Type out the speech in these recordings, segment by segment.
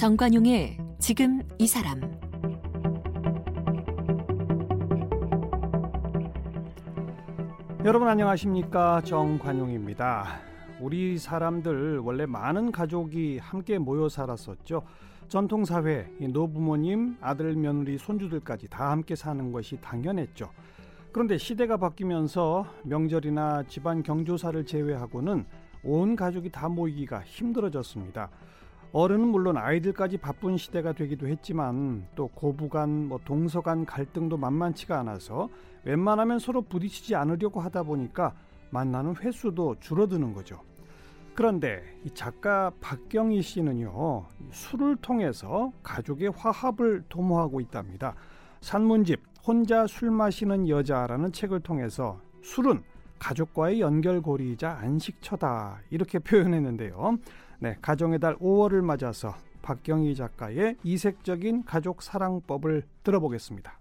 정관용의 지금 이 사람 여러분 안녕하십니까 정관용입니다. 우리 사람들 원래 많은 가족이 함께 모여 살았었죠. 전통 사회, 노부모님, 아들, 며느리, 손주들까지 다 함께 사는 것이 당연했죠. 그런데 시대가 바뀌면서 명절이나 집안 경조사를 제외하고는 온 가족이 다 모이기가 힘들어졌습니다. 어른은 물론 아이들까지 바쁜 시대가 되기도 했지만 또 고부간, 뭐 동서간 갈등도 만만치가 않아서 웬만하면 서로 부딪히지 않으려고 하다 보니까 만나는 횟수도 줄어드는 거죠. 그런데 이 작가 박경희 씨는요 술을 통해서 가족의 화합을 도모하고 있답니다. 산문집 혼자 술 마시는 여자라는 책을 통해서 술은 가족과의 연결고리이자 안식처다 이렇게 표현했는데요. 네, 가정의 달 5월을 맞아서 박경희 작가의 이색적인 가족 사랑법을 들어보겠습니다.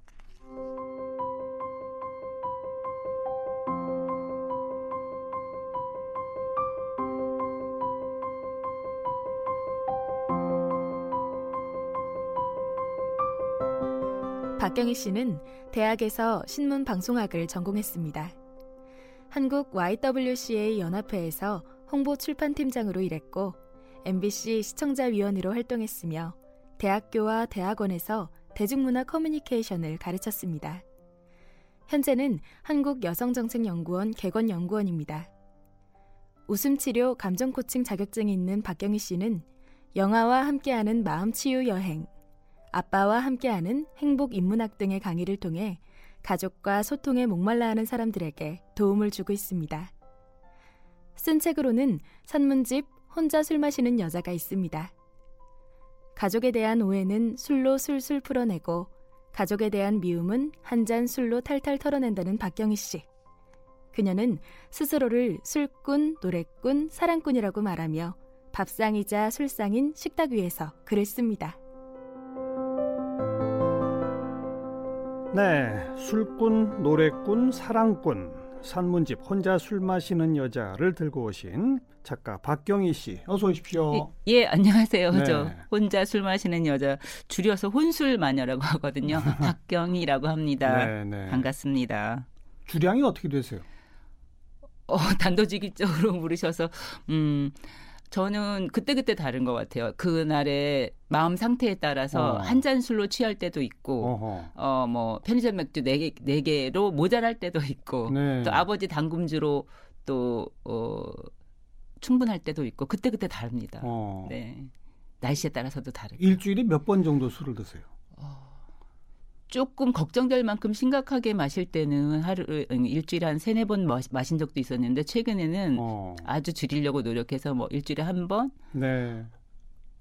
박경희 씨는 대학에서 신문 방송학을 전공했습니다. 한국 YWCA 연합회에서 홍보 출판팀장으로 일했고 MBC 시청자위원으로 활동했으며 대학교와 대학원에서 대중문화 커뮤니케이션을 가르쳤습니다. 현재는 한국여성정책연구원 개건연구원입니다. 웃음치료 감정코칭 자격증이 있는 박경희 씨는 영화와 함께하는 마음치유 여행, 아빠와 함께하는 행복 인문학 등의 강의를 통해 가족과 소통에 목말라 하는 사람들에게 도움을 주고 있습니다. 쓴 책으로는 산문집 혼자 술 마시는 여자가 있습니다. 가족에 대한 오해는 술로 술술 풀어내고 가족에 대한 미움은 한 잔 술로 탈탈 털어낸다는 박경희 씨. 그녀는 스스로를 술꾼, 노래꾼, 사랑꾼이라고 말하며 밥상이자 술상인 식탁 위에서 글을 씁니다. 네, 술꾼, 노래꾼, 사랑꾼, 산문집 혼자 술 마시는 여자를 들고 오신 작가 박경희 씨, 어서 오십시오. 예, 예 안녕하세요. 네. 저 혼자 술 마시는 여자 줄여서 혼술 마녀라고 하거든요. 박경희라고 합니다. 네, 네. 반갑습니다. 주량이 어떻게 되세요? 어, 단도직입적으로 물으셔서 음. 저는 그때그때 다른 것 같아요. 그날의 마음 상태에 따라서 어. 한잔 술로 취할 때도 있고, 어, 뭐, 편의점 맥주 4개, 4개로 모자랄 때도 있고, 네. 또 아버지 당금주로 또, 어, 충분할 때도 있고, 그때그때 다릅니다. 어. 네. 날씨에 따라서도 다르고. 일주일에 몇 번 정도 술을 드세요? 조금 걱정될 만큼 심각하게 마실 때는 하루 일주일에 한 세네 번 마신 적도 있었는데 최근에는 어. 아주 줄이려고 노력해서 뭐 일주일에 한 번. 네.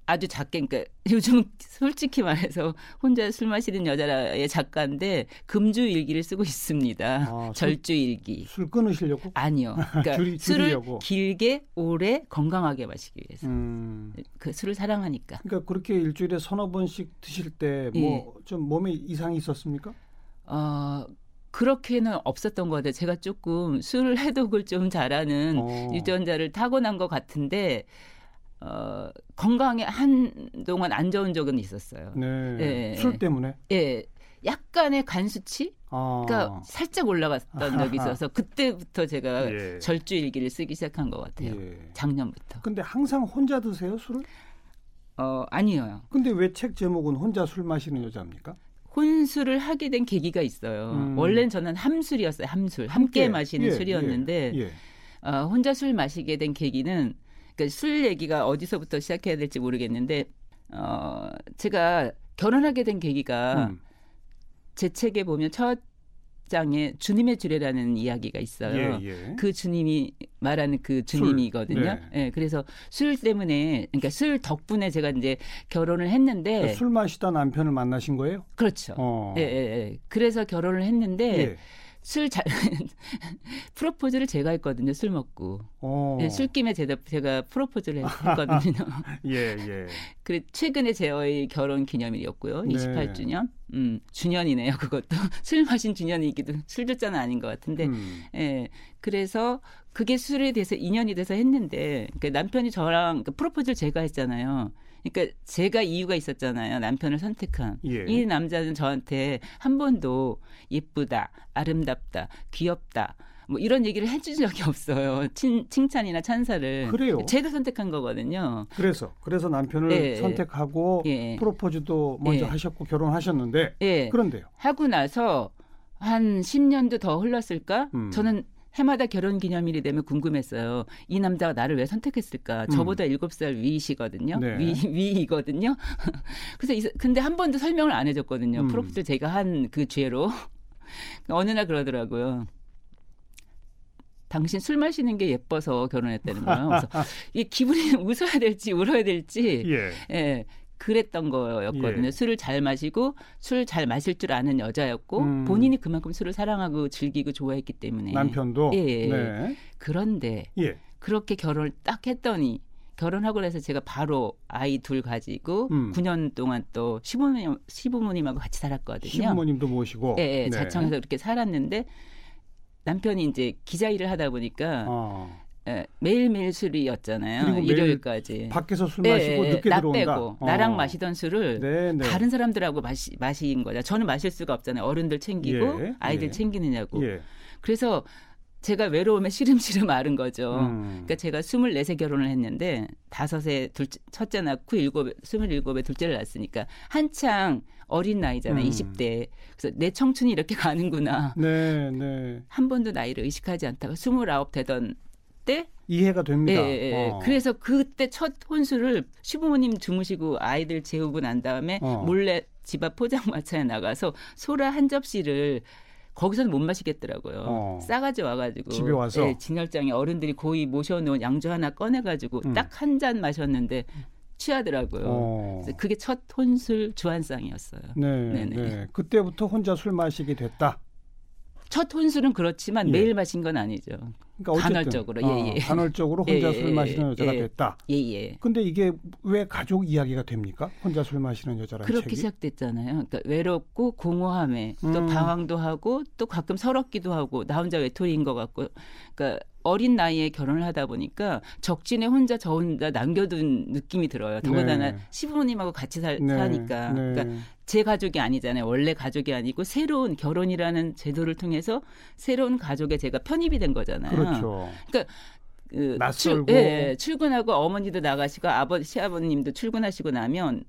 아주 작게 그러니까 요즘 솔직히 말해서 혼자 술 마시는 여자의 작가인데 금주 일기를 쓰고 있습니다. 아, 절주 일기. 술 끊으시려고? 아니요. 그러니까 줄이, 술을 길게 오래 건강하게 마시기 위해서. 음. 그 술을 사랑하니까. 그러니까 그렇게 일주일에 서너 번씩 드실 때 뭐좀 예. 몸에 이상이 있었습니까? 어 그렇게는 없었던 것 같아요. 제가 조금 술 해독을 좀 잘하는 어. 유전자를 타고난 것 같은데 어, 건강에 한동안 안 좋은 적은 있었어요. 네. 예. 술 때문에? 예. 약간의 간 수치? 아. 그러니까 살짝 올라갔던 적이 있어서 그때부터 제가 예. 절주 일기를 쓰기 시작한 것 같아요. 예. 작년부터. 근데 항상 혼자 드세요, 술을? 어, 아니에요. 근데 왜 책 제목은 혼자 술 마시는 여자입니까? 혼술을 하게 된 계기가 있어요. 음. 원래는 저는 함술이었어요. 함술. 함께, 함께 마시는 예, 술이었는데 예, 예. 어, 혼자 술 마시게 된 계기는 그러니까 술 얘기가 어디서부터 시작해야 될지 모르겠는데 어 제가 결혼하게 된 계기가 음. 제 책에 보면 첫 장에 주님의 주례라는 이야기가 있어요. 예, 예. 그 주님이 말하는 그 주님이거든요. 네. 네. 그래서 술 때문에 그러니까 술 덕분에 제가 이제 결혼을 했는데 그러니까 술 마시다 남편을 만나신 거예요? 그렇죠. 어. 예, 예, 예. 그래서 결혼을 했는데 예. 술 잘, 프로포즈를 제가 했거든요. 술 먹고. 네, 술김에 제가, 제가 프로포즈를 했거든요. 예, 예. 그래, 최근에 제의 결혼 기념일이었고요. 네. 28주년. 음, 주년이네요. 그것도. 술 마신 주년이기도, 술주자는 아닌 것 같은데. 음. 예. 그래서 그게 술에 대해서 인연이 돼서 했는데, 그 남편이 저랑 그 프로포즈를 제가 했잖아요. 그러니까 제가 이유가 있었잖아요. 남편을 선택한. 예. 이 남자는 저한테 한 번도 예쁘다, 아름답다, 귀엽다. 뭐 이런 얘기를 해준 적이 없어요. 칭, 칭찬이나 찬사를. 그래요. 제가 선택한 거거든요. 그래서 그래서 남편을 예. 선택하고 예. 프로포즈도 먼저 예. 하셨고 결혼하셨는데. 예. 그런데요. 하고 나서 한 10년도 더 흘렀을까? 음. 저는 해마다 결혼 기념일이 되면 궁금했어요. 이 남자가 나를 왜 선택했을까? 음. 저보다 7살 위이시거든요. 네. 위, 위이거든요. 그래서 이, 근데 한 번도 설명을 안 해줬거든요. 음. 프로포즈 제가 한 그 죄로. 어느 날 그러더라고요. 당신 술 마시는 게 예뻐서 결혼했다는 거예요. 그래서 이 기분이 웃어야 될지 울어야 될지 예. 예 그랬던 거였거든요. 예. 술을 잘 마시고 술 잘 마실 줄 아는 여자였고 음. 본인이 그만큼 술을 사랑하고 즐기고 좋아했기 때문에 남편도 예. 네. 그런데 예. 그렇게 결혼을 딱 했더니 결혼하고 나서 제가 바로 아이 둘 가지고 음. 9년 동안 또 시부모님 시부모님하고 같이 살았거든요. 시부모님도 모시고 예, 예 네. 자청에서 그렇게 살았는데 남편이 이제 기자 일을 하다 보니까 어. 예, 매일매일 술이었잖아요. 일요일까지. 밖에서 술 마시고 예, 늦게 나 들어온다. 빼고 어. 나랑 마시던 술을 네, 네. 다른 사람들하고 마시, 마신 거죠. 저는 마실 수가 없잖아요. 어른들 챙기고 예, 아이들 예. 챙기느냐고. 예. 그래서 제가 외로움에 시름시름 앓은 거죠. 음. 그러니까 제가 24세 결혼을 했는데 다섯에 둘째, 첫째 낳고 일곱, 스물일곱에 둘째를 낳았으니까 한창 어린 나이잖아요. 음. 20대. 그래서 내 청춘이 이렇게 가는구나. 네, 네. 한 번도 나이를 의식하지 않다가 29 되던 때 이해가 됩니다. 예, 예, 예. 어. 그래서 그때 첫 혼수를 시부모님 주무시고 아이들 재우고 난 다음에 어. 몰래 집 앞 포장마차에 나가서 소라 한 접시를 거기서는 못 마시겠더라고요. 어. 싸가지 와가지고 집에 와서 예, 진열장에 어른들이 고이 모셔놓은 양주 하나 꺼내가지고 음. 딱한 잔 마셨는데 취하더라고요. 어. 그게 첫 혼술 주한상이었어요. 네, 네네. 네. 그때부터 혼자 술 마시게 됐다. 첫 혼술은 그렇지만 예. 매일 마신 건 아니죠. 그러니까 간헐적으로 어, 예, 예. 간헐적으로 혼자 예, 술 마시는 여자가 예, 됐다. 예, 예. 근데 이게 왜 가족 이야기가 됩니까? 혼자 술 마시는 여자라는 그렇게 책이? 시작됐잖아요. 그러니까 외롭고 공허함에 음. 또 방황도 하고 또 가끔 서럽기도 하고 나 혼자 외톨이인 것 같고 그러니까 어린 나이에 결혼을 하다 보니까 적진에 혼자 저 혼자 남겨둔 느낌이 들어요. 더군다나 네. 시부모님하고 같이 살, 네. 사니까. 네. 그러니까 제 가족이 아니잖아요. 원래 가족이 아니고 새로운 결혼이라는 제도를 통해서 새로운 가족에 제가 편입이 된 거잖아요. 그렇죠. 그러니까 그 낯설고 출, 예, 출근하고 어머니도 나가시고 아버지 시아버님도 출근하시고 나면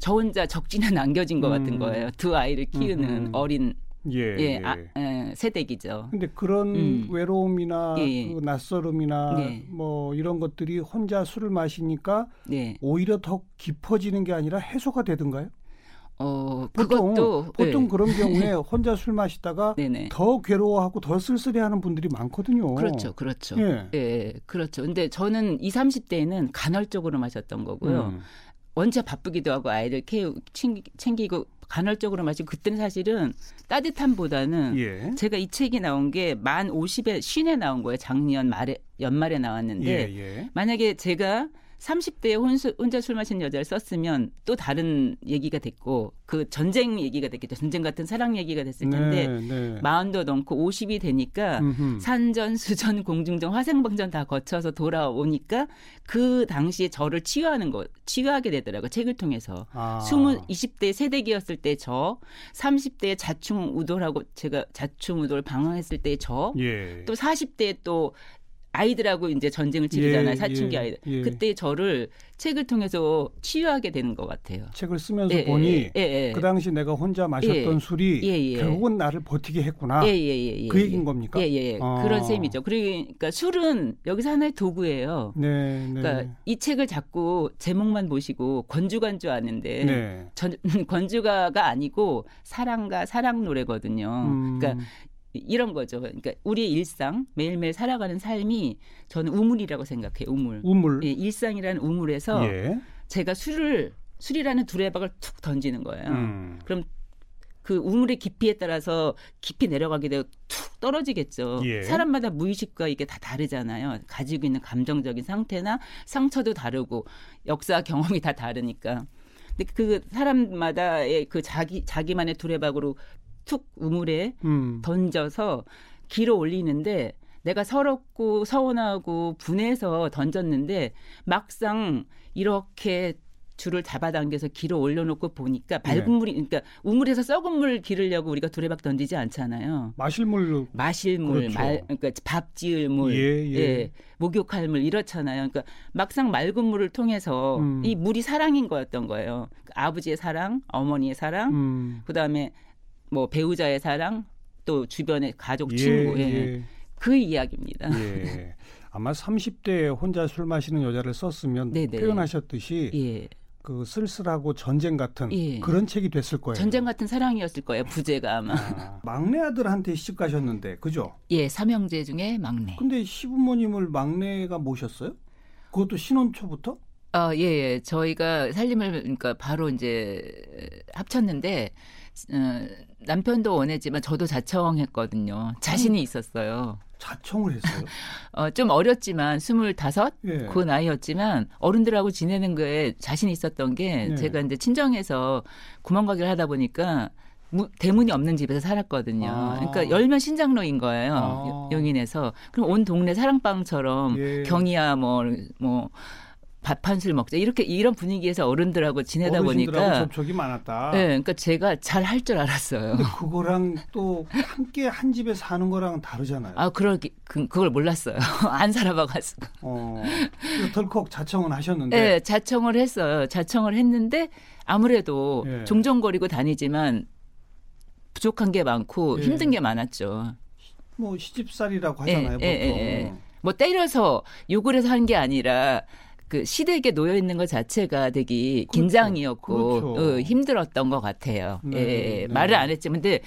저 혼자 적진에 남겨진 것 같은 음. 거예요. 두 아이를 키우는 음. 어린 예, 예, 아, 예, 세대기죠. 근데 그런 음. 외로움이나 예, 예. 그 낯설음이나 네. 뭐 이런 것들이 혼자 술을 마시니까 네. 오히려 더 깊어지는 게 아니라 해소가 되던가요? 어, 보통 그것도, 보통 네. 그런 경우에 혼자 술 마시다가 더 괴로워하고 더 쓸쓸해하는 분들이 많거든요. 그렇죠, 그렇죠. 예. 예, 그렇죠. 근데 저는 20, 30대에는 간헐적으로 마셨던 거고요. 음. 원체 바쁘기도 하고 아이들 케우 챙기고 간헐적으로 마시고 그때는 사실은 따뜻함보다는 예. 제가 이 책이 나온 게 만 50에 쉰에 나온 거예요. 작년 말에 연말에 나왔는데 예, 예. 만약에 제가 30대에 혼수, 혼자 술 마신 여자를 썼으면 또 다른 얘기가 됐고 그 전쟁 얘기가 됐겠죠. 전쟁 같은 사랑 얘기가 됐을 텐데 네, 네. 마흔도 넘고 50이 되니까 음흠. 산전, 수전, 공중전, 화생방전 다 거쳐서 돌아오니까 그 당시에 저를 치유하는 거, 치유하게 되더라고요. 책을 통해서. 아. 20, 20대 세대기였을 때 저, 30대에 자충우돌하고 제가 자충우돌 방황했을 때 저, 예. 또 40대에 또 아이들하고 이제 전쟁을 치르잖아요. 예, 사춘기 예, 아이들. 예. 그때 저를 책을 통해서 치유하게 되는 것 같아요. 책을 쓰면서 예, 보니 예, 예, 그 당시 내가 혼자 마셨던 술이 결국은 나를 버티게 했구나. 그 얘기인 겁니까? 예, 예. 아. 그런 셈이죠. 그러니까 술은 여기서 하나의 도구예요. 네, 네. 그러니까 이 책을 자꾸 제목만 보시고 건주가인 줄 아는데 네. 전, 건주가가 아니고 사랑과 사랑 노래거든요. 음. 그러니까 이런 거죠. 그러니까 우리의 일상 매일매일 살아가는 삶이 저는 우물이라고 생각해요. 우물. 우물. 예, 일상이라는 우물에서 예. 제가 술을 술이라는 두레박을 툭 던지는 거예요. 음. 그럼 그 우물의 깊이에 따라서 깊이 내려가게 되고 툭 떨어지겠죠. 예. 사람마다 무의식과 이게 다 다르잖아요. 가지고 있는 감정적인 상태나 상처도 다르고 역사 경험이 다 다르니까. 근데 그 사람마다의 그 자기 자기만의 두레박으로 툭 우물에 음. 던져서 길어 올리는데 내가 서럽고 서운하고 분해서 던졌는데 막상 이렇게 줄을 잡아당겨서 길어 올려놓고 보니까 밝은 네. 물이 그러니까 우물에서 썩은 물 기르려고 우리가 두레박 던지지 않잖아요. 마실 물, 마실 물, 그렇죠. 말, 그러니까 밥 지을 물, 예, 예. 예, 목욕할 물 이렇잖아요. 그러니까 막상 맑은 물을 통해서 음. 이 물이 사랑인 거였던 거예요. 아버지의 사랑, 어머니의 사랑, 음. 그다음에 뭐 배우자의 사랑, 또 주변의 가족, 예, 친구, 예. 예. 그 이야기입니다. 예. 아마 30대에 혼자 술 마시는 여자를 썼으면 네네. 표현하셨듯이 예. 그 쓸쓸하고 전쟁 같은 예. 그런 책이 됐을 거예요. 전쟁 같은 사랑이었을 거예요. 부제가 아마. 아, 막내 아들한테 시집 가셨는데, 그죠? 예, 삼형제 중에 막내. 근데 시부모님을 막내가 모셨어요? 그것도 신혼 초부터? 아, 예, 예. 저희가 살림을 그러니까 바로 이제 합쳤는데 어, 남편도 원했지만 저도 자청했거든요. 자신이 있었어요. 자청을 했어요? 어, 좀 어렸지만 스물다섯 예. 그 나이였지만 어른들하고 지내는 거에 자신 있었던 게 예. 제가 이제 친정에서 구멍가게를 하다 보니까 무, 대문이 없는 집에서 살았거든요. 아. 그러니까 열면 신장로인 거예요. 아. 용인에서. 그럼 온 동네 사랑방처럼 예. 경이야 뭐뭐 뭐 밥 한 술 먹자 이렇게 이런 분위기에서 어른들하고 지내다 보니까 접촉이 많았다. 네, 그러니까 제가 잘 할 줄 알았어요. 그거랑 또 함께 한 집에 사는 거랑 다르잖아요. 아, 그럴 그, 그걸 몰랐어요. 안 살아봐가지고. 어, 덜컥 자청은 하셨는데. 네, 자청을 했어요. 자청을 했는데 아무래도 예. 종종거리고 다니지만 부족한 게 많고 예. 힘든 게 많았죠. 뭐 시집살이라고 하잖아요. 예, 예 보통. 예, 뭐 때려서 욕을 해서 한 게 아니라 그 시댁에 놓여 있는 것 자체가 되게 그렇죠. 긴장이었고 그렇죠. 어, 힘들었던 것 같아요. 네, 예, 네. 말을 안 했지만 근데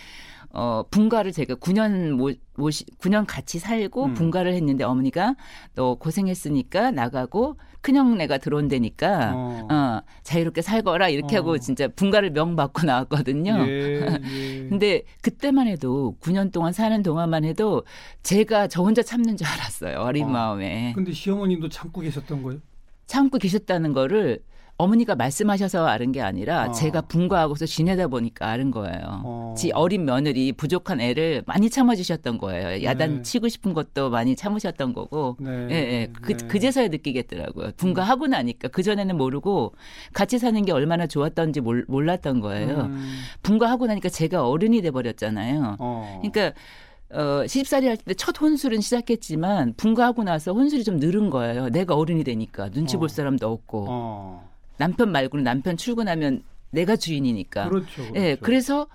어 분가를 제가 9년 모, 모시 9년 같이 살고 음. 분가를 했는데 어머니가 너 고생했으니까 나가고 큰형네가 들어온다니까 어. 어 자유롭게 살거라 이렇게 어. 하고 진짜 분가를 명받고 나왔거든요. 예, 예. 근데 그때만 해도 9년 동안 사는 동안만 해도 제가 저 혼자 참는 줄 알았어요. 어린 어. 마음에. 근데 시어머님도 참고 계셨던 거예요? 참고 계셨다는 거를 어머니가 말씀하셔서 알은 게 아니라 어. 제가 분가하고서 지내다 보니까 알은 거예요. 어. 지 어린 며느리 부족한 애를 많이 참아주셨던 거예요. 야단 네. 치고 싶은 것도 많이 참으셨던 거고. 네. 예, 예. 그, 네. 그제서야 느끼겠더라고요. 분가하고 나니까 그전에는 모르고 같이 사는 게 얼마나 좋았던지 몰, 몰랐던 거예요. 음. 분가하고 나니까 제가 어른이 돼버렸잖아요. 어. 그러니까 어, 시집살이 할 때 첫 혼술은 시작했지만 분가하고 나서 혼술이 좀 늘은 거예요. 내가 어른이 되니까 눈치 볼 어. 사람도 없고 어. 남편 말고는 남편 출근하면 내가 주인이니까. 그렇죠, 그렇죠. 예, 그래서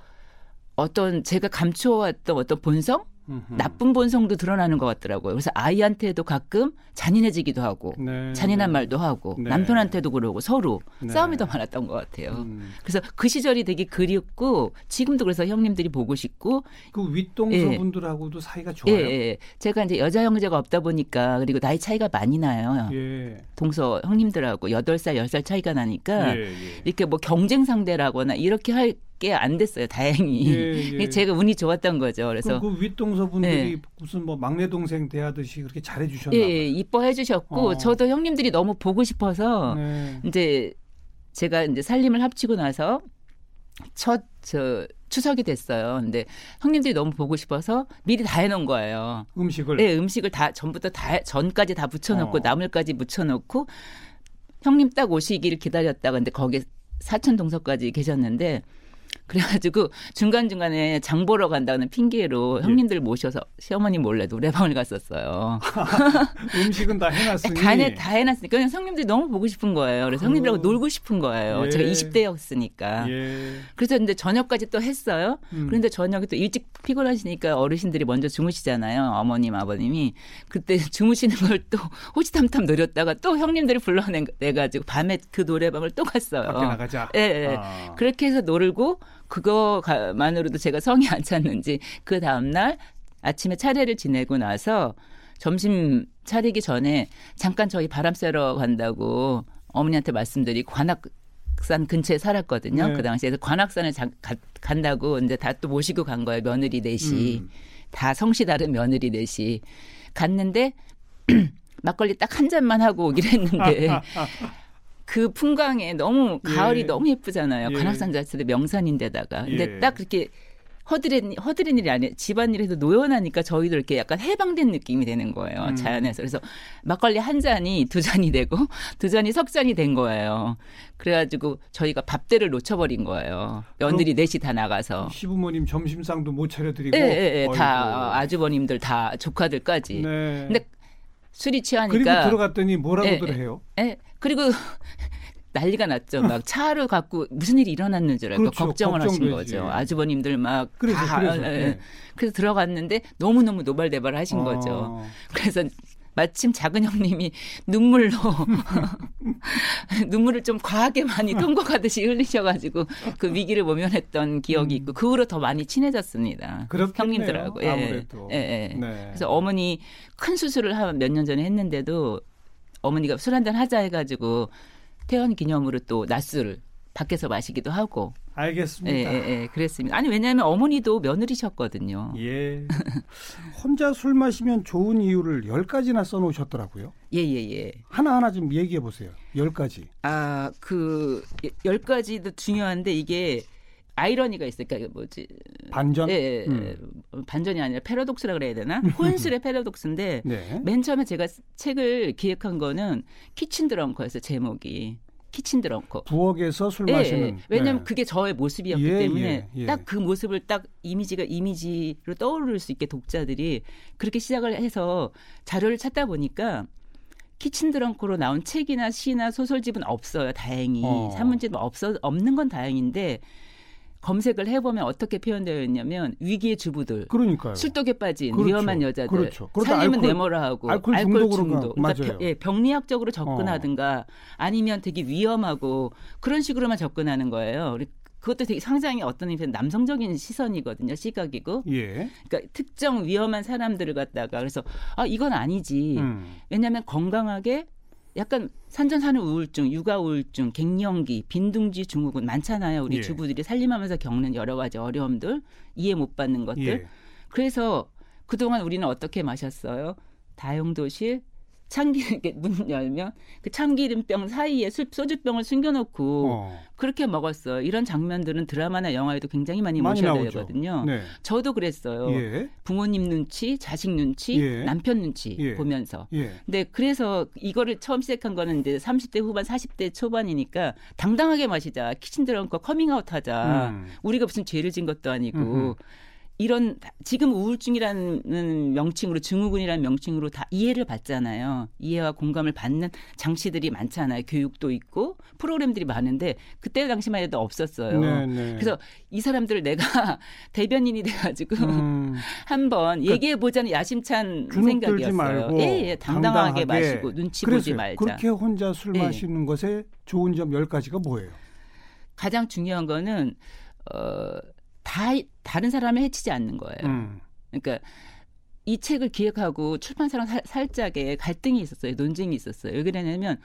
어떤 제가 감춰왔던 어떤 본성 음흠. 나쁜 본성도 드러나는 것 같더라고요. 그래서 아이한테도 가끔 잔인해지기도 하고 네, 잔인한 네. 말도 하고 네. 남편한테도 그러고 서로 네. 싸움이 더 많았던 것 같아요. 음. 그래서 그 시절이 되게 그립고 지금도 그래서 형님들이 보고 싶고 그 윗동서 분들하고도 예. 사이가 좋아요. 예, 예. 제가 이제 여자 형제가 없다 보니까 그리고 나이 차이가 많이 나요. 예. 동서 형님들하고 여덟 살열살 차이가 나니까 예, 예. 이렇게 뭐 경쟁 상대라거나 이렇게 할 게안 됐어요. 다행히. 예, 예. 제가 운이 좋았던 거죠. 그래서 그 윗동서 분들이 네. 무슨 뭐 막내 동생 대하듯이 그렇게 잘해 주셨나 예, 예, 이뻐해 주셨고 어. 저도 형님들이 너무 보고 싶어서 네. 이제 제가 이제 살림을 합치고 나서 첫 저 추석이 됐어요. 근데 형님들이 너무 보고 싶어서 미리 다 해놓은 거예요. 음식을. 네, 음식을 다 전부터 다 전까지 다 붙여놓고 어. 나물까지 묻혀놓고 형님 딱 오시기를 기다렸다가 근데 거기 사촌 동서까지 계셨는데 그래가지고 중간중간에 장 보러 간다는 핑계로 예. 형님들 모셔서 시어머니 몰래 노래방을 갔었어요. 음식은 다 해놨으니. 다, 해, 다 해놨으니까 그냥 형님들이 너무 보고 싶은 거예요. 그래서 형님들하고 어. 놀고 싶은 거예요. 예. 제가 20대였으니까. 예. 그래서 이제 저녁까지 또 했어요. 음. 그런데 저녁에 또 일찍 피곤하시니까 어르신들이 먼저 주무시잖아요. 어머님, 아버님이. 그때 주무시는 걸 또 호시탐탐 노렸다가 또 형님들이 불러내가지고 밤에 그 노래방을 또 갔어요. 밖에 나가자. 예, 예. 아. 그렇게 해서 놀고 그거만으로도 제가 성이 안 찼는지 그 다음날 아침에 차례를 지내고 나서 점심 차리기 전에 잠깐 저희 바람 쐬러 간다고 어머니한테 말씀드리고 관악 산 근처에 살았거든요. 네. 그 당시에 관악산에 자, 가, 간다고 이제 다 또 모시고 간 거예요. 며느리 넷이. 음. 다 성씨 다른 며느리 넷이. 갔는데 막걸리 딱 한 잔만 하고 오기로 했는데 그 풍광에 너무 가을이 예. 너무 예쁘잖아요. 예. 관악산 자체도 명산인데다가. 근데 예. 딱 그렇게 허드렛 허드렛 일이 아니에요. 집안일에서 노연하니까 저희도 이렇게 약간 해방된 느낌이 되는 거예요. 음. 자연에서. 그래서 막걸리 한 잔이 두 잔이 되고 두 잔이 석 잔이 된 거예요. 그래가지고 저희가 밥대를 놓쳐버린 거예요. 며느리 넷이 다 나가서. 시부모님 점심상도 못 차려드리고. 예, 예, 예. 다 아주버님들 다 조카들까지. 네. 근데 술이 취하니까. 그리고 들어갔더니 뭐라고들 예, 해요? 예. 그리고 난리가 났죠. 막 차를 갖고 무슨 일이 일어났는 줄 알고 그렇죠. 걱정을 하신 거죠. 아주버님들 막 그래서, 다, 그래서, 예. 네. 그래서 들어갔는데 너무 너무 노발대발 하신 아. 거죠. 그래서 마침 작은 형님이 눈물로 눈물을 좀 과하게 많이 통곡하듯이 흘리셔가지고 그 위기를 모면했던 기억이 있고 그 후로 더 많이 친해졌습니다. 그렇겠네요. 형님들하고. 예, 아무래도. 예, 예. 네. 그래서 어머니 큰 수술을 한 몇 년 전에 했는데도 어머니가 술 한잔 하자 해가지고 태연 기념으로 또 낮술을 밖에서 마시기도 하고. 알겠습니다. 예, 예, 예, 그랬습니다. 아니 왜냐하면 어머니도 며느리셨거든요. 예. 혼자 술 마시면 좋은 이유를 열 가지나 써놓으셨더라고요. 예, 예, 예. 하나 하나 좀 얘기해 보세요. 열 가지. 아, 그 열 가지도 중요한데 이게 아이러니가 있을까 이게 뭐지 반전 예, 예. 음. 반전이 아니라 패러독스라 그래야 되나 혼술의 패러독스인데 네. 맨 처음에 제가 책을 기획한 거는 키친 드렁커였어요 제목이 키친 드렁커 부엌에서 술 예, 마시는 예, 왜냐하면 네. 그게 저의 모습이었기 예, 때문에 예, 예. 딱그 모습을 딱 이미지가 이미지로 떠오를 수 있게 독자들이 그렇게 시작을 해서 자료를 찾다 보니까 키친 드렁크로 나온 책이나 시나 소설집은 없어요. 다행히 어. 산문집은 없어 없는 건 다행인데 검색을 해보면 어떻게 표현되어 있냐면 위기의 주부들, 그러니까요. 술독에 빠진 그렇죠. 위험한 여자들, 그렇죠. 살림은 내모라 하고 알코올, 알코올 중독, 그러니까 맞아요. 예, 병리학적으로 접근하든가 어. 아니면 되게 위험하고 그런 식으로만 접근하는 거예요. 그것도 되게 상당히 어떤 의미에서 남성적인 시선이거든요. 시각이고. 예. 그러니까 특정 위험한 사람들을 갖다가 그래서 아 이건 아니지. 음. 왜냐하면 건강하게 약간 산전산후 우울증, 육아 우울증, 갱년기, 빈둥지 증후군 많잖아요. 우리 예. 주부들이 살림하면서 겪는 여러 가지 어려움들, 이해 못 받는 것들. 예. 그래서 그동안 우리는 어떻게 마셨어요? 다용도실, 참기름 문 열면 그 참기름병 사이에 술, 소주병을 숨겨놓고 어. 그렇게 먹었어요. 이런 장면들은 드라마나 영화에도 굉장히 많이, 많이 묘사되거든요. 네. 저도 그랬어요. 예. 부모님 눈치, 자식 눈치, 예. 남편 눈치 예. 보면서. 예. 근데 그래서 이거를 처음 시작한 거는 이제 30대 후반, 40대 초반이니까 당당하게 마시자. kitchen drunker 커밍아웃 하자. 음. 우리가 무슨 죄를 진 것도 아니고. 음흠. 이런 지금 우울증이라는 명칭으로 증후군이라는 명칭으로 다 이해를 받잖아요. 이해와 공감을 받는 장치들이 많잖아요. 교육도 있고 프로그램들이 많은데 그때 당시만 해도 없었어요. 네네. 네. 그래서 이 사람들을 내가 대변인이 돼가지고 음. 한번 그러니까 얘기해 보자는 야심찬 생각이었어요. 예, 예, 당당하게, 당당하게 마시고 눈치 보지 말자. 그렇게 혼자 술 예. 마시는 것에 좋은 점 열 가지가 뭐예요? 가장 중요한 거는 어. 다 다른 사람을 해치지 않는 거예요. 음. 그러니까 이 책을 기획하고 출판사랑 살, 살짝의 갈등이 있었어요. 논쟁이 있었어요. 왜 그러냐면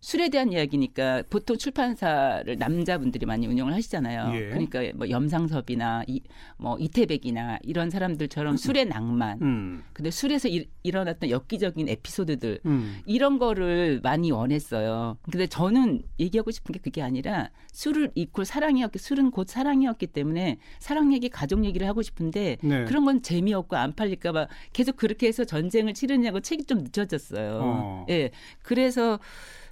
술에 대한 이야기니까 보통 출판사를 남자분들이 많이 운영을 하시잖아요. 예. 그러니까 뭐 염상섭이나 이, 뭐 이태백이나 이런 사람들처럼 음. 술의 낭만, 음. 근데 술에서 일, 일어났던 엽기적인 에피소드들 음. 이런 거를 많이 원했어요. 근데 저는 얘기하고 싶은 게 그게 아니라 술을 이퀄 사랑이었기 술은 곧 사랑이었기 때문에 사랑 얘기, 가족 얘기를 하고 싶은데 네. 그런 건 재미없고 안 팔릴까 봐 계속 그렇게 해서 전쟁을 치르냐고 책이 좀 늦어졌어요. 어. 예, 그래서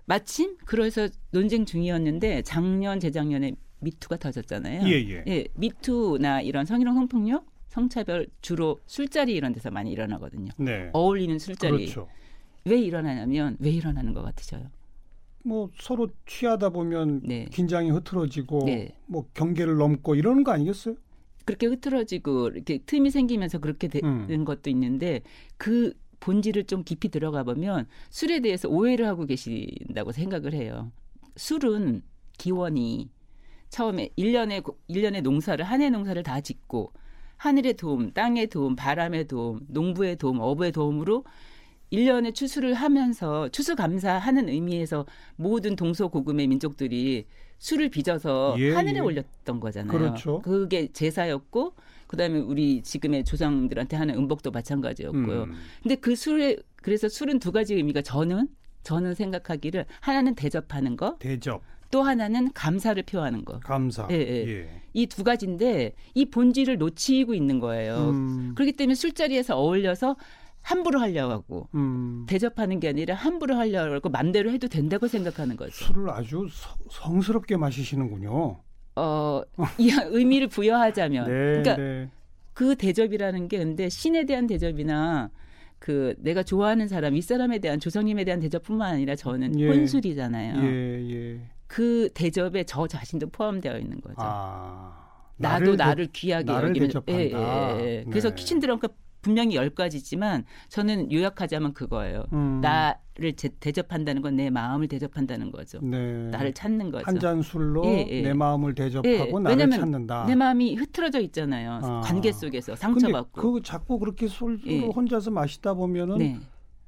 마침 그래서 논쟁 중이었는데 작년 재작년에 미투가 터졌잖아요. 예, 예. 예, 미투나 이런 성희롱 성폭력, 성차별 주로 술자리 이런 데서 많이 일어나거든요. 네. 어울리는 술자리. 그렇죠. 왜 일어나냐면 왜 일어나는 것 같으셔요? 뭐 서로 취하다 보면 네. 긴장이 흐트러지고 네. 뭐 경계를 넘고 이러는 거 아니겠어요? 그렇게 흐트러지고 이렇게 틈이 생기면서 그렇게 되는 음. 것도 있는데 그 본질을 좀 깊이 들어가 보면 술에 대해서 오해를 하고 계신다고 생각을 해요. 술은 기원이 처음에 1년에 1년의 농사를 한 해 농사를 다 짓고 하늘의 도움, 땅의 도움, 바람의 도움, 농부의 도움, 어부의 도움으로 1년의 추수를 하면서 추수 감사하는 의미에서 모든 동서고금의 민족들이 술을 빚어서 예, 하늘에 예. 올렸던 거잖아요. 그렇죠. 그게 제사였고 그다음에 우리 지금의 조상들한테 하는 음복도 마찬가지였고요. 음. 근데 그 술에 그래서 술은 두 가지 의미가 저는 저는 생각하기를 하나는 대접하는 거. 대접. 또 하나는 감사를 표하는 거. 감사. 예, 예. 예. 이두 가지인데 이 본질을 놓치고 있는 거예요. 음. 그렇기 때문에 술자리에서 어울려서 함부로 하려고 하고 음. 대접하는 게 아니라 함부로 하려고 하고 맘대로 해도 된다고 생각하는 거죠. 술을 아주 성스럽게 마시시는군요. 어, 이 의미를 부여하자면 네, 그러니까 네. 그 대접이라는 게 근데 신에 대한 대접이나 그 내가 좋아하는 사람 윗사람에 대한 조상님에 대한 대접뿐만 아니라 저는 예. 혼술이잖아요. 예, 예. 그 대접에 저 자신도 포함되어 있는 거죠. 아, 나도 나를, 귀하게 나를 여기면 대접한다. 예, 예, 예. 그래서 네. 키친 드럼크 분명히 열 가지지만 저는 요약하자면 그거예요. 음. 나를 제, 대접한다는 건 내 마음을 대접한다는 거죠. 네. 나를 찾는 거죠. 한 잔 술로 예, 예. 내 마음을 대접하고 예. 나를 찾는다. 내 마음이 흐트러져 있잖아요. 아. 관계 속에서 상처받고. 그 자꾸 그렇게 술로 예. 혼자서 마시다 보면은 네.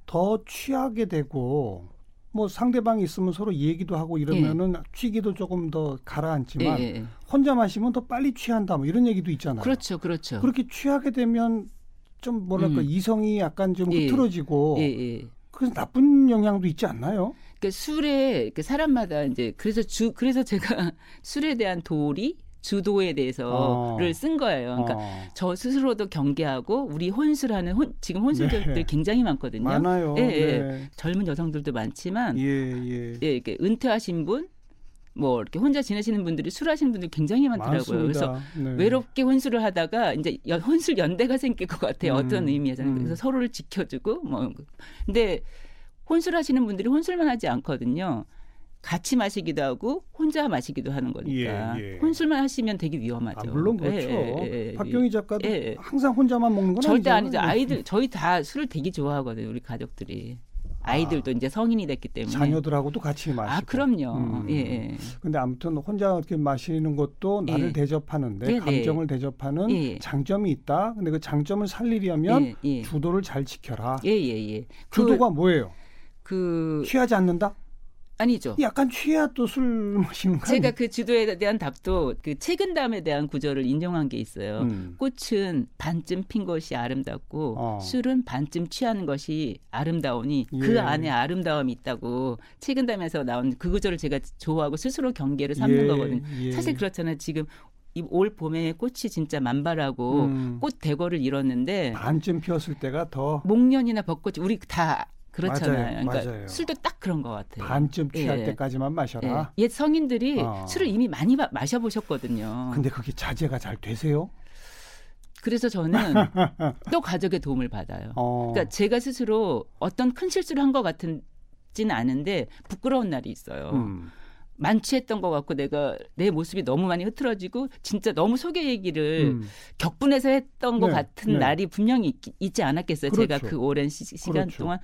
더 취하게 되고 뭐 상대방이 있으면 서로 얘기도 하고 이러면은 예. 취기도 조금 더 가라앉지만 예, 예, 예. 혼자 마시면 더 빨리 취한다 뭐 이런 얘기도 있잖아요. 그렇죠, 그렇죠. 그렇게 취하게 되면 좀 뭐랄까 음. 이성이 약간 좀 예. 흐트러지고 예, 예. 그래서 나쁜 영향도 있지 않나요? 그 술에 그 사람마다 이제 그래서 주 그래서 제가 술에 대한 도리 주도에 대해서를 어. 쓴 거예요. 그러니까 어. 저 스스로도 경계하고 우리 혼술하는 혼, 지금 혼술들이 네. 굉장히 많거든요. 많아요. 예, 예. 네. 젊은 여성들도 많지만 예, 예. 예, 이렇게 은퇴하신 분, 뭐 이렇게 혼자 지내시는 분들이 술 하시는 분들 굉장히 많더라고요. 많습니다. 그래서 네. 외롭게 혼술을 하다가 이제 혼술 연대가 생길 것 같아요. 음. 어떤 의미에서 음. 그래서 서로를 지켜주고 뭐 근데 혼술 하시는 분들이 혼술만 하지 않거든요. 같이 마시기도 하고 혼자 마시기도 하는 거니까 예, 예. 혼술만 하시면 되게 위험하죠. 아, 물론 그렇죠. 예, 예, 예 박경희 작가도 예, 항상 혼자만 먹는 건 절대 아니죠. 아니죠. 아이들 저희 다 술을 되게 좋아하거든요. 우리 가족들이. 아이들도 아, 이제 성인이 됐기 때문에 자녀들하고도 같이 마시고. 아 그럼요. 음. 예, 예. 근데 아무튼 혼자 이렇게 마시는 것도 나를 예. 대접하는데 네, 네. 감정을 대접하는 예. 장점이 있다. 근데 그 장점을 살리려면 예, 예. 주도를 잘 지켜라. 예, 예, 예. 주도가 그, 뭐예요? 그 취하지 않는다? 아니죠. 약간 취해야 또 술 마시는 거 제가 그 주도에 대한 답도 그 책은담에 대한 구절을 인정한 게 있어요. 음. 꽃은 반쯤 핀 것이 아름답고 어. 술은 반쯤 취하는 것이 아름다우니 그 예. 그 안에 아름다움이 있다고 책은담에서 나온 그 구절을 제가 좋아하고 스스로 경계를 삼는 예. 거거든요. 예. 사실 그렇잖아요. 지금 올 봄에 꽃이 진짜 만발하고 음. 꽃 대거를 이뤘는데 반쯤 피었을 때가 더 목련이나 벚꽃이 우리 다 그렇잖아요. 맞아요. 그러니까 맞아요. 술도 딱 그런 것 같아요. 반쯤 취할 예. 때까지만 마셔라. 예. 옛 성인들이 어. 술을 이미 많이 마, 마셔보셨거든요. 근데 그게 자제가 잘 되세요? 그래서 저는 또 가족의 도움을 받아요. 어. 그러니까 제가 스스로 어떤 큰 실수를 한 것 같은 지는 않은데 부끄러운 날이 있어요. 음. 만취했던 것 같고 내가 내 모습이 너무 많이 흐트러지고 진짜 너무 소개 얘기를 음. 격분해서 했던 것 네, 같은 네. 날이 분명히 있, 지 않았겠어요. 그렇죠. 제가 그 오랜 시, 간 그렇죠. 동안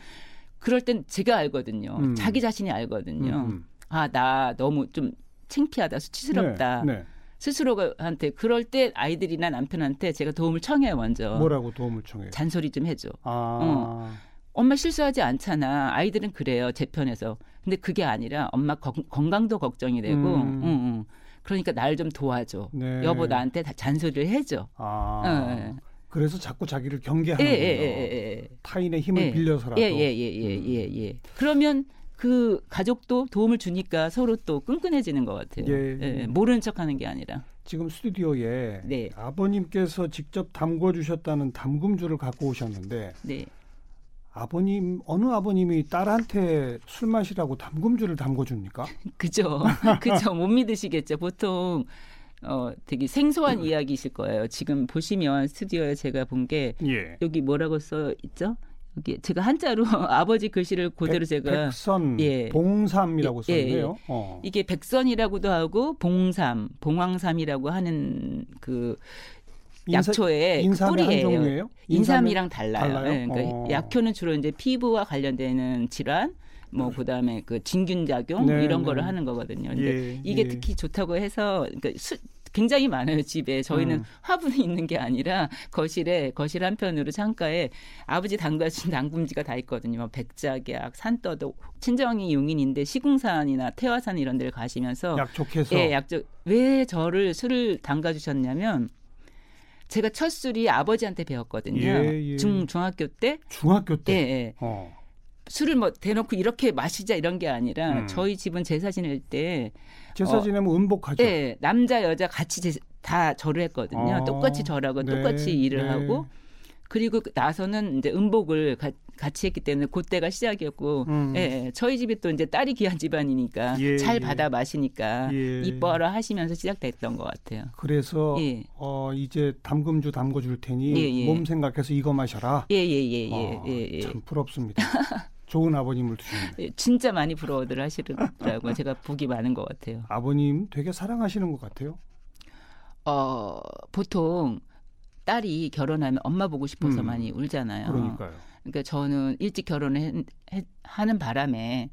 그럴 땐 제가 알거든요. 음. 자기 자신이 알거든요. 음. 음. 아, 나 너무 좀 창피하다, 수치스럽다. 네, 네. 스스로한테 그럴 때 아이들이나 남편한테 제가 도움을 청해요 먼저. 뭐라고 도움을 청해요? 잔소리 좀 해줘. 아. 어. 엄마 실수하지 않잖아. 아이들은 그래요. 제 편에서. 근데 그게 아니라 엄마 거, 건강도 걱정이 되고, 음. 응, 응. 그러니까 날 좀 도와줘. 네. 여보 나한테 다 잔소리를 해줘. 아. 어, 그래서 자꾸 자기를 경계하는 거예요. 예, 예, 예, 타인의 힘을 빌려서라도. 예, 예, 예, 예, 음. 예, 예. 그러면 그 가족도 도움을 주니까 서로 또 끈끈해지는 것 같아요. 예. 예, 모르는 척하는 게 아니라. 지금 스튜디오에 네. 아버님께서 직접 담궈 주셨다는 담금주를 갖고 오셨는데 네. 아버님 어느 아버님이 딸한테 술 마시라고 담금주를 담궈 줍니까? 그죠, 그죠. 못 믿으시겠죠. 보통 어 되게 생소한 음. 이야기이실 거예요. 지금 보시면 스튜디오에 제가 본게 예. 여기 뭐라고 써 있죠? 여기 제가 한자로 아버지 글씨를 그대로 백, 제가 백선 예. 봉삼이라고 예, 예, 써있네요. 예, 어. 이게 백선이라고도 하고 봉삼, 봉황삼이라고 하는 그 약초의 인삼, 뿌리예요. 인삼이랑 달라요. 달라요? 네, 그러니까 어. 약효는 주로 이제 피부와 관련되는 질환, 뭐 그다음에 그 진균 작용 네, 이런 네. 거를 하는 거거든요. 근데 예, 이게 예. 특히 좋다고 해서 그러니까 수, 굉장히 많아요 집에 저희는 음. 화분이 있는 게 아니라 거실에 거실 한편으로 창가에 아버지 담가신 당금지가 다 있거든요 뭐 백작약 산떠도 친정이 용인인데 시궁산이나 태화산 이런 데를 가시면서 약촉해서 예 약촉 왜 저를 술을 담가 주셨냐면 제가 첫 술이 아버지한테 배웠거든요. 예, 예. 중 중학교 때. 중학교 때. 예. 예. 어. 술을 뭐 대놓고 이렇게 마시자 이런 게 아니라 음. 저희 집은 제사 지낼 때 제사 어, 지내면 어, 음복하죠. 네, 남자 여자 같이 제, 다 절을 했거든요. 어, 똑같이 절하고 네, 똑같이 일을 네. 하고 그리고 나서는 이제 음복을 가, 같이 했기 때문에 그때가 시작이었고, 음. 예, 예, 저희 집이 또 이제 딸이 귀한 집안이니까 예, 잘 예. 받아 마시니까 예. 이뻐라 하시면서 시작됐던 것 같아요. 그래서 예. 어 이제 담금주 담궈 줄 테니 몸 생각해서 이거 마셔라. 예예예예. 예, 예, 어, 참 부럽습니다. 좋은 아버님을 두셨네요. 진짜 많이 부러워들 하시더라고요. 제가 복이 많은 것 같아요. 아버님 되게 사랑하시는 것 같아요. 어 보통 딸이 결혼하면 엄마 보고 싶어서 음. 많이 울잖아요. 그러니까요. 그러니까 저는 일찍 결혼을 하는 바람에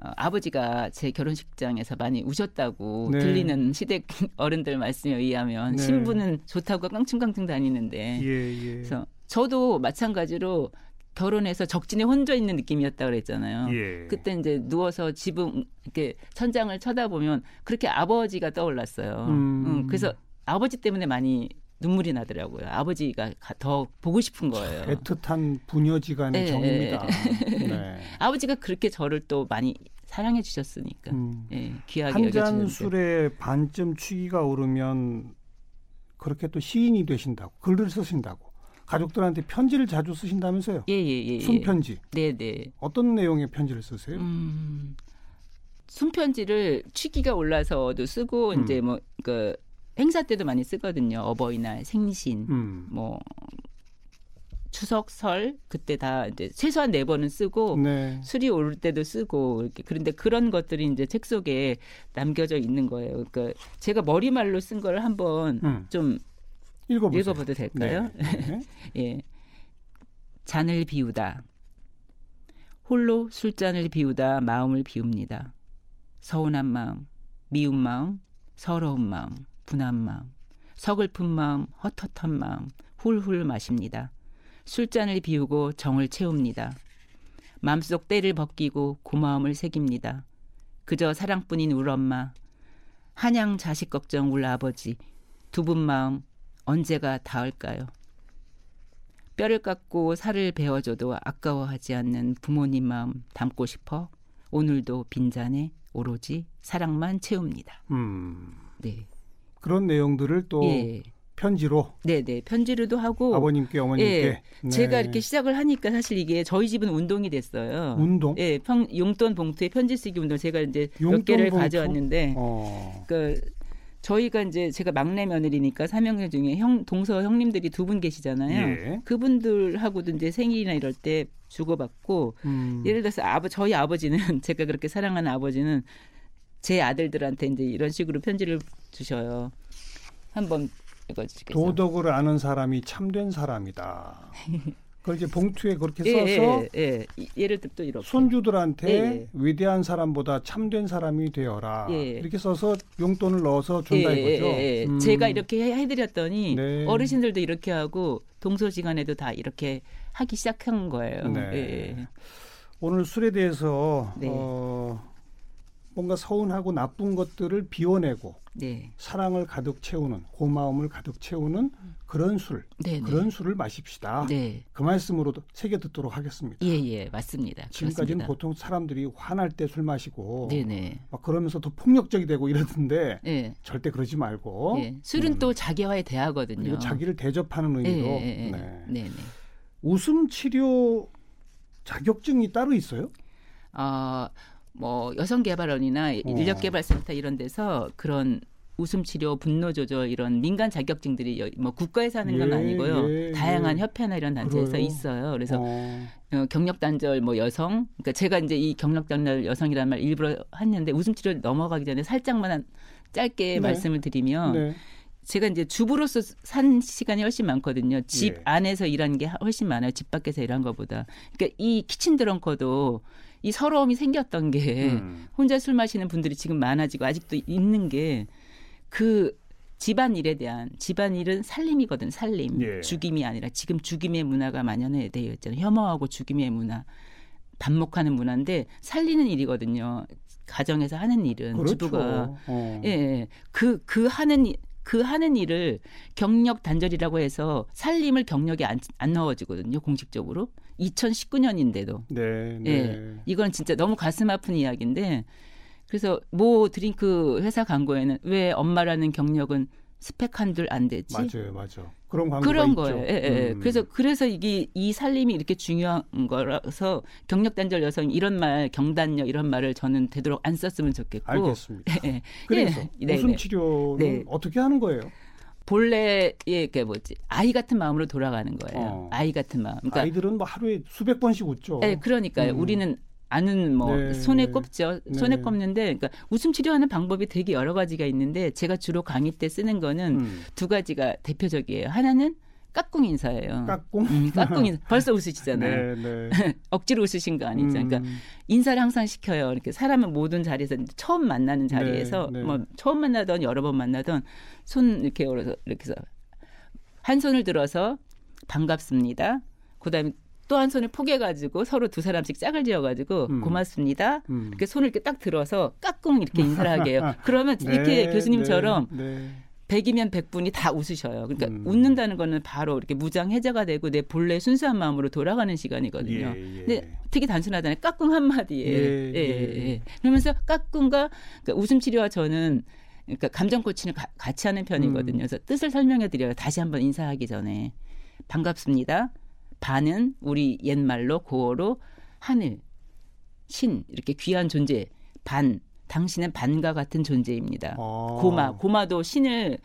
어, 아버지가 제 결혼식장에서 많이 우셨다고 네. 들리는 시댁 어른들 말씀에 의하면 네. 신부는 좋다고 깡충깡충 다니는데 예, 예. 그래서 저도 마찬가지로 결혼해서 적진에 혼자 있는 느낌이었다 그랬잖아요. 예. 그때 이제 누워서 지붕 이렇게 천장을 쳐다보면 그렇게 아버지가 떠올랐어요. 음. 음, 그래서 아버지 때문에 많이 눈물이 나더라고요. 아버지가 더 보고 싶은 거예요. 애틋한 부녀지간의 네, 정입니다. 네. 아버지가 그렇게 저를 또 많이 사랑해 주셨으니까 음. 네, 귀하게 한잔 술에 반쯤 취기가 오르면 그렇게 또 시인이 되신다고 글을 쓰신다고 가족들한테 편지를 자주 쓰신다면서요? 예, 예, 예. 순편지. 네, 네. 어떤 내용의 편지를 쓰세요? 음, 순편지를 취기가 올라서도 쓰고 음. 이제 뭐 그 행사 때도 많이 쓰거든요. 어버이날, 생신, 음. 뭐 추석, 설 그때 다 이제 최소한 네 번은 쓰고 네. 술이 오를 때도 쓰고 이렇게 그런데 그런 것들이 이제 책 속에 남겨져 있는 거예요. 그러니까 제가 머리말로 쓴 걸 한번 음. 좀 읽어보세요. 읽어봐도 될까요? 네. 예. 잔을 비우다. 홀로 술잔을 비우다 마음을 비웁니다. 서운한 마음, 미운 마음, 서러운 마음. 분한 마음, 서글픈 마음, 헛헛한 마음, 훌훌 마십니다. 술잔을 비우고 정을 채웁니다. 마음속 때를 벗기고 고마움을 새깁니다. 그저 사랑뿐인 울 엄마, 한양 자식 걱정 울 아버지, 두 분 마음 언제가 닿을까요? 뼈를 깎고 살을 베어줘도 아까워하지 않는 부모님 마음 담고 싶어 오늘도 빈잔에 오로지 사랑만 채웁니다. 음. 네. 그런 내용들을 또 예. 편지로 네네 편지로도 하고 아버님께 어머님께 예, 네. 제가 이렇게 시작을 하니까 사실 이게 저희 집은 운동이 됐어요. 운동? 예, 평, 용돈 봉투에 편지 쓰기 운동 제가 이제 몇 개를 봉투? 가져왔는데 어. 그 저희가 이제 제가 막내 며느리니까 삼형제 중에 형 동서 형님들이 두 분 계시잖아요. 예. 그분들하고도 이제 생일이나 이럴 때 주고받고 음. 예를 들어서 아버 저희 아버지는 제가 그렇게 사랑하는 아버지는 제 아들들한테 이제 이런 식으로 편지를 주셔요. 한번 읽어주시겠어요? 도덕을 아는 사람이 참된 사람이다. 그걸 이제 봉투에 그렇게 예, 써서 예, 예. 예 를 들어 또 이렇게 손주들한테 예, 예. 위대한 사람보다 참된 사람이 되어라 예. 이렇게 써서 용돈을 넣어서 준다 이거죠. 음. 제가 이렇게 해드렸더니 네. 어르신들도 이렇게 하고 동서지간에도 다 이렇게 하기 시작한 거예요. 네. 오늘 술에 대해서 네. 어, 뭔가 서운하고 나쁜 것들을 비워내고 네. 사랑을 가득 채우는 고마움을 가득 채우는 그런 술 네네. 네. 그런 술을 마십시다. 네. 그 말씀으로도 새겨 듣도록 하겠습니다. 예예 예, 맞습니다. 지금까지는 그렇습니다. 보통 사람들이 화날 때 술 마시고 네네. 네. 막 그러면서 더 폭력적이 되고 이러던데 네. 절대 그러지 말고 네. 술은 음. 또 자기와의 대화거든요. 자기를 대접하는 의미로 네. 웃음 치료 자격증이 따로 있어요? 아 어, 뭐 여성개발원이나 어. 인력개발센터 이런 데서 그런 웃음 치료, 분노 조절 이런 민간 자격증들이 뭐 국가에서 하는 건 예, 아니고요. 예, 다양한 예. 협회나 이런 단체에서 그래요? 있어요. 그래서 어. 어, 경력 단절 뭐 여성, 그러니까 제가 이제 이 경력 단절 여성이라는 말 일부러 했는데 웃음 치료 넘어가기 전에 살짝만 짧게 네. 말씀을 드리면 네. 제가 이제 주부로서 산 시간이 훨씬 많거든요. 집 예. 안에서 일하는 게 훨씬 많아요. 집 밖에서 일한 것보다. 그러니까 이 키친 드렁커도 이 서러움이 생겼던 게 음. 혼자 술 마시는 분들이 지금 많아지고 아직도 있는 게 그 집안 일에 대한 집안 일은 살림이거든 살림 예. 죽임이 아니라 지금 죽임의 문화가 만연해 되어 있잖아요 혐오하고 죽임의 문화 반목하는 문화인데 살리는 일이거든요 가정에서 하는 일은 그렇죠. 주부가 어. 예 그그 그 하는 그 하는 일을 경력 단절이라고 해서 살림을 경력에 안, 안 넣어지거든요 공식적으로 2019년인데도 네, 네. 예, 이건 진짜 너무 가슴 아픈 이야기인데 그래서 모 드링크 회사 광고에는 왜 엄마라는 경력은 스펙 한 줄 안 되지? 맞아요, 맞아요. 그런 광고가 그런 있죠. 거예요. 예, 예. 음. 그래서 그래서 이게 이 살림이 이렇게 중요한 거라서 경력 단절 여성 이런 말 경단녀 이런 말을 저는 되도록 안 썼으면 좋겠고. 알겠습니다. 예, 예. 그래서 예. 웃음 치료는 네. 어떻게 하는 거예요? 본래의 그 뭐지 아이 같은 마음으로 돌아가는 거예요. 어. 아이 같은 마음. 그러니까 아이들은 뭐 하루에 수백 번씩 웃죠. 네, 그러니까요. 음. 우리는 아는 뭐 네, 손에 꼽죠. 네. 손에 꼽는데 그러니까 웃음 치료하는 방법이 되게 여러 가지가 있는데 제가 주로 강의 때 쓰는 거는 음. 두 가지가 대표적이에요. 하나는 까꿍 인사예요. 까꿍? 음, 까꿍 인사. 벌써 웃으시잖아요. 네, 네. 억지로 웃으신 거 아니죠. 그러니까 음. 인사를 항상 시켜요. 이렇게 사람은 모든 자리에서 처음 만나는 자리에서 네, 네. 뭐 처음 만나던 여러 번 만나던 손 이렇게 열어서 이렇게 해서 한 손을 들어서 반갑습니다. 그다음에 또 한 손을 포개가지고 서로 두 사람씩 짝을 지어가지고 음. 고맙습니다. 음. 이렇게 손을 이렇게 딱 들어서 까꿍 이렇게 인사를 하게 해요. 그러면 네, 이렇게 교수님처럼 네, 네. 100이면 100분이 다 웃으셔요. 그러니까 음. 웃는다는 거는 바로 이렇게 무장 해제가 되고 내 본래 순수한 마음으로 돌아가는 시간이거든요. 예, 예. 근데 되게 단순하잖아요. 까꿍 한마디에. 예, 예, 예. 예. 그러면서 까꿍과 그러니까 웃음 치료와 저는 그러니까 감정 코치는 가, 같이 하는 편이거든요. 음. 그래서 뜻을 설명해 드려요. 다시 한번 인사하기 전에. 반갑습니다. 반은 우리 옛말로 고어로 하늘, 신 이렇게 귀한 존재. 반 당신은 반과 같은 존재입니다. 아. 고마 고마도 신을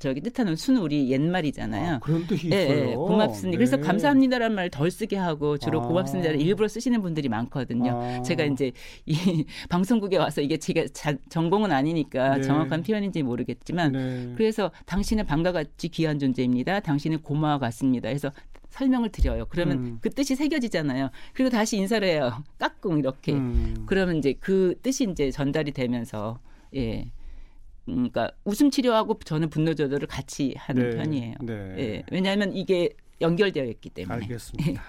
저기 뜻하는 순 우리 옛말이잖아요. 아, 그런 뜻이 네, 있어요. 네, 고맙습니다. 네. 그래서 감사합니다라는 말덜 쓰게 하고 주로 아. 고맙습니다를 일부러 쓰시는 분들이 많거든요. 아. 제가 이제 이 방송국에 와서 이게 제가 자, 전공은 아니니까 네. 정확한 표현인지 모르겠지만 네. 그래서 당신은 방과 같이 귀한 존재입니다. 당신은 고마워 같습니다. 해서 설명을 드려요. 그러면 음. 그 뜻이 새겨지잖아요. 그리고 다시 인사를 해요. 까꿍 이렇게. 음. 그러면 이제 그 뜻이 이제 전달이 되면서 예. 음, 그러니까 웃음 치료하고 저는 분노 조절을 같이 하는 네, 편이에요. 네. 예, 왜냐하면 이게 연결되어 있기 때문에. 알겠습니다.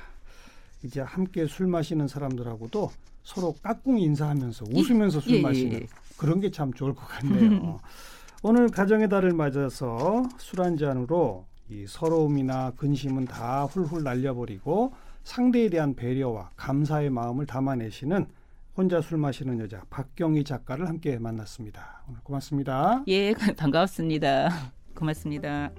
이제 함께 술 마시는 사람들하고도 서로 까꿍 인사하면서 웃으면서 술 예, 예 마시는 예, 그런 게 참 좋을 것 같네요. 오늘 가정의 달을 맞아서 술 한 잔으로 이 서러움이나 근심은 다 훌훌 날려버리고 상대에 대한 배려와 감사의 마음을 담아내시는 혼자 술 마시는 여자 박경희 작가를 함께 만났습니다. 오늘 고맙습니다. 예, 반갑습니다. 고맙습니다.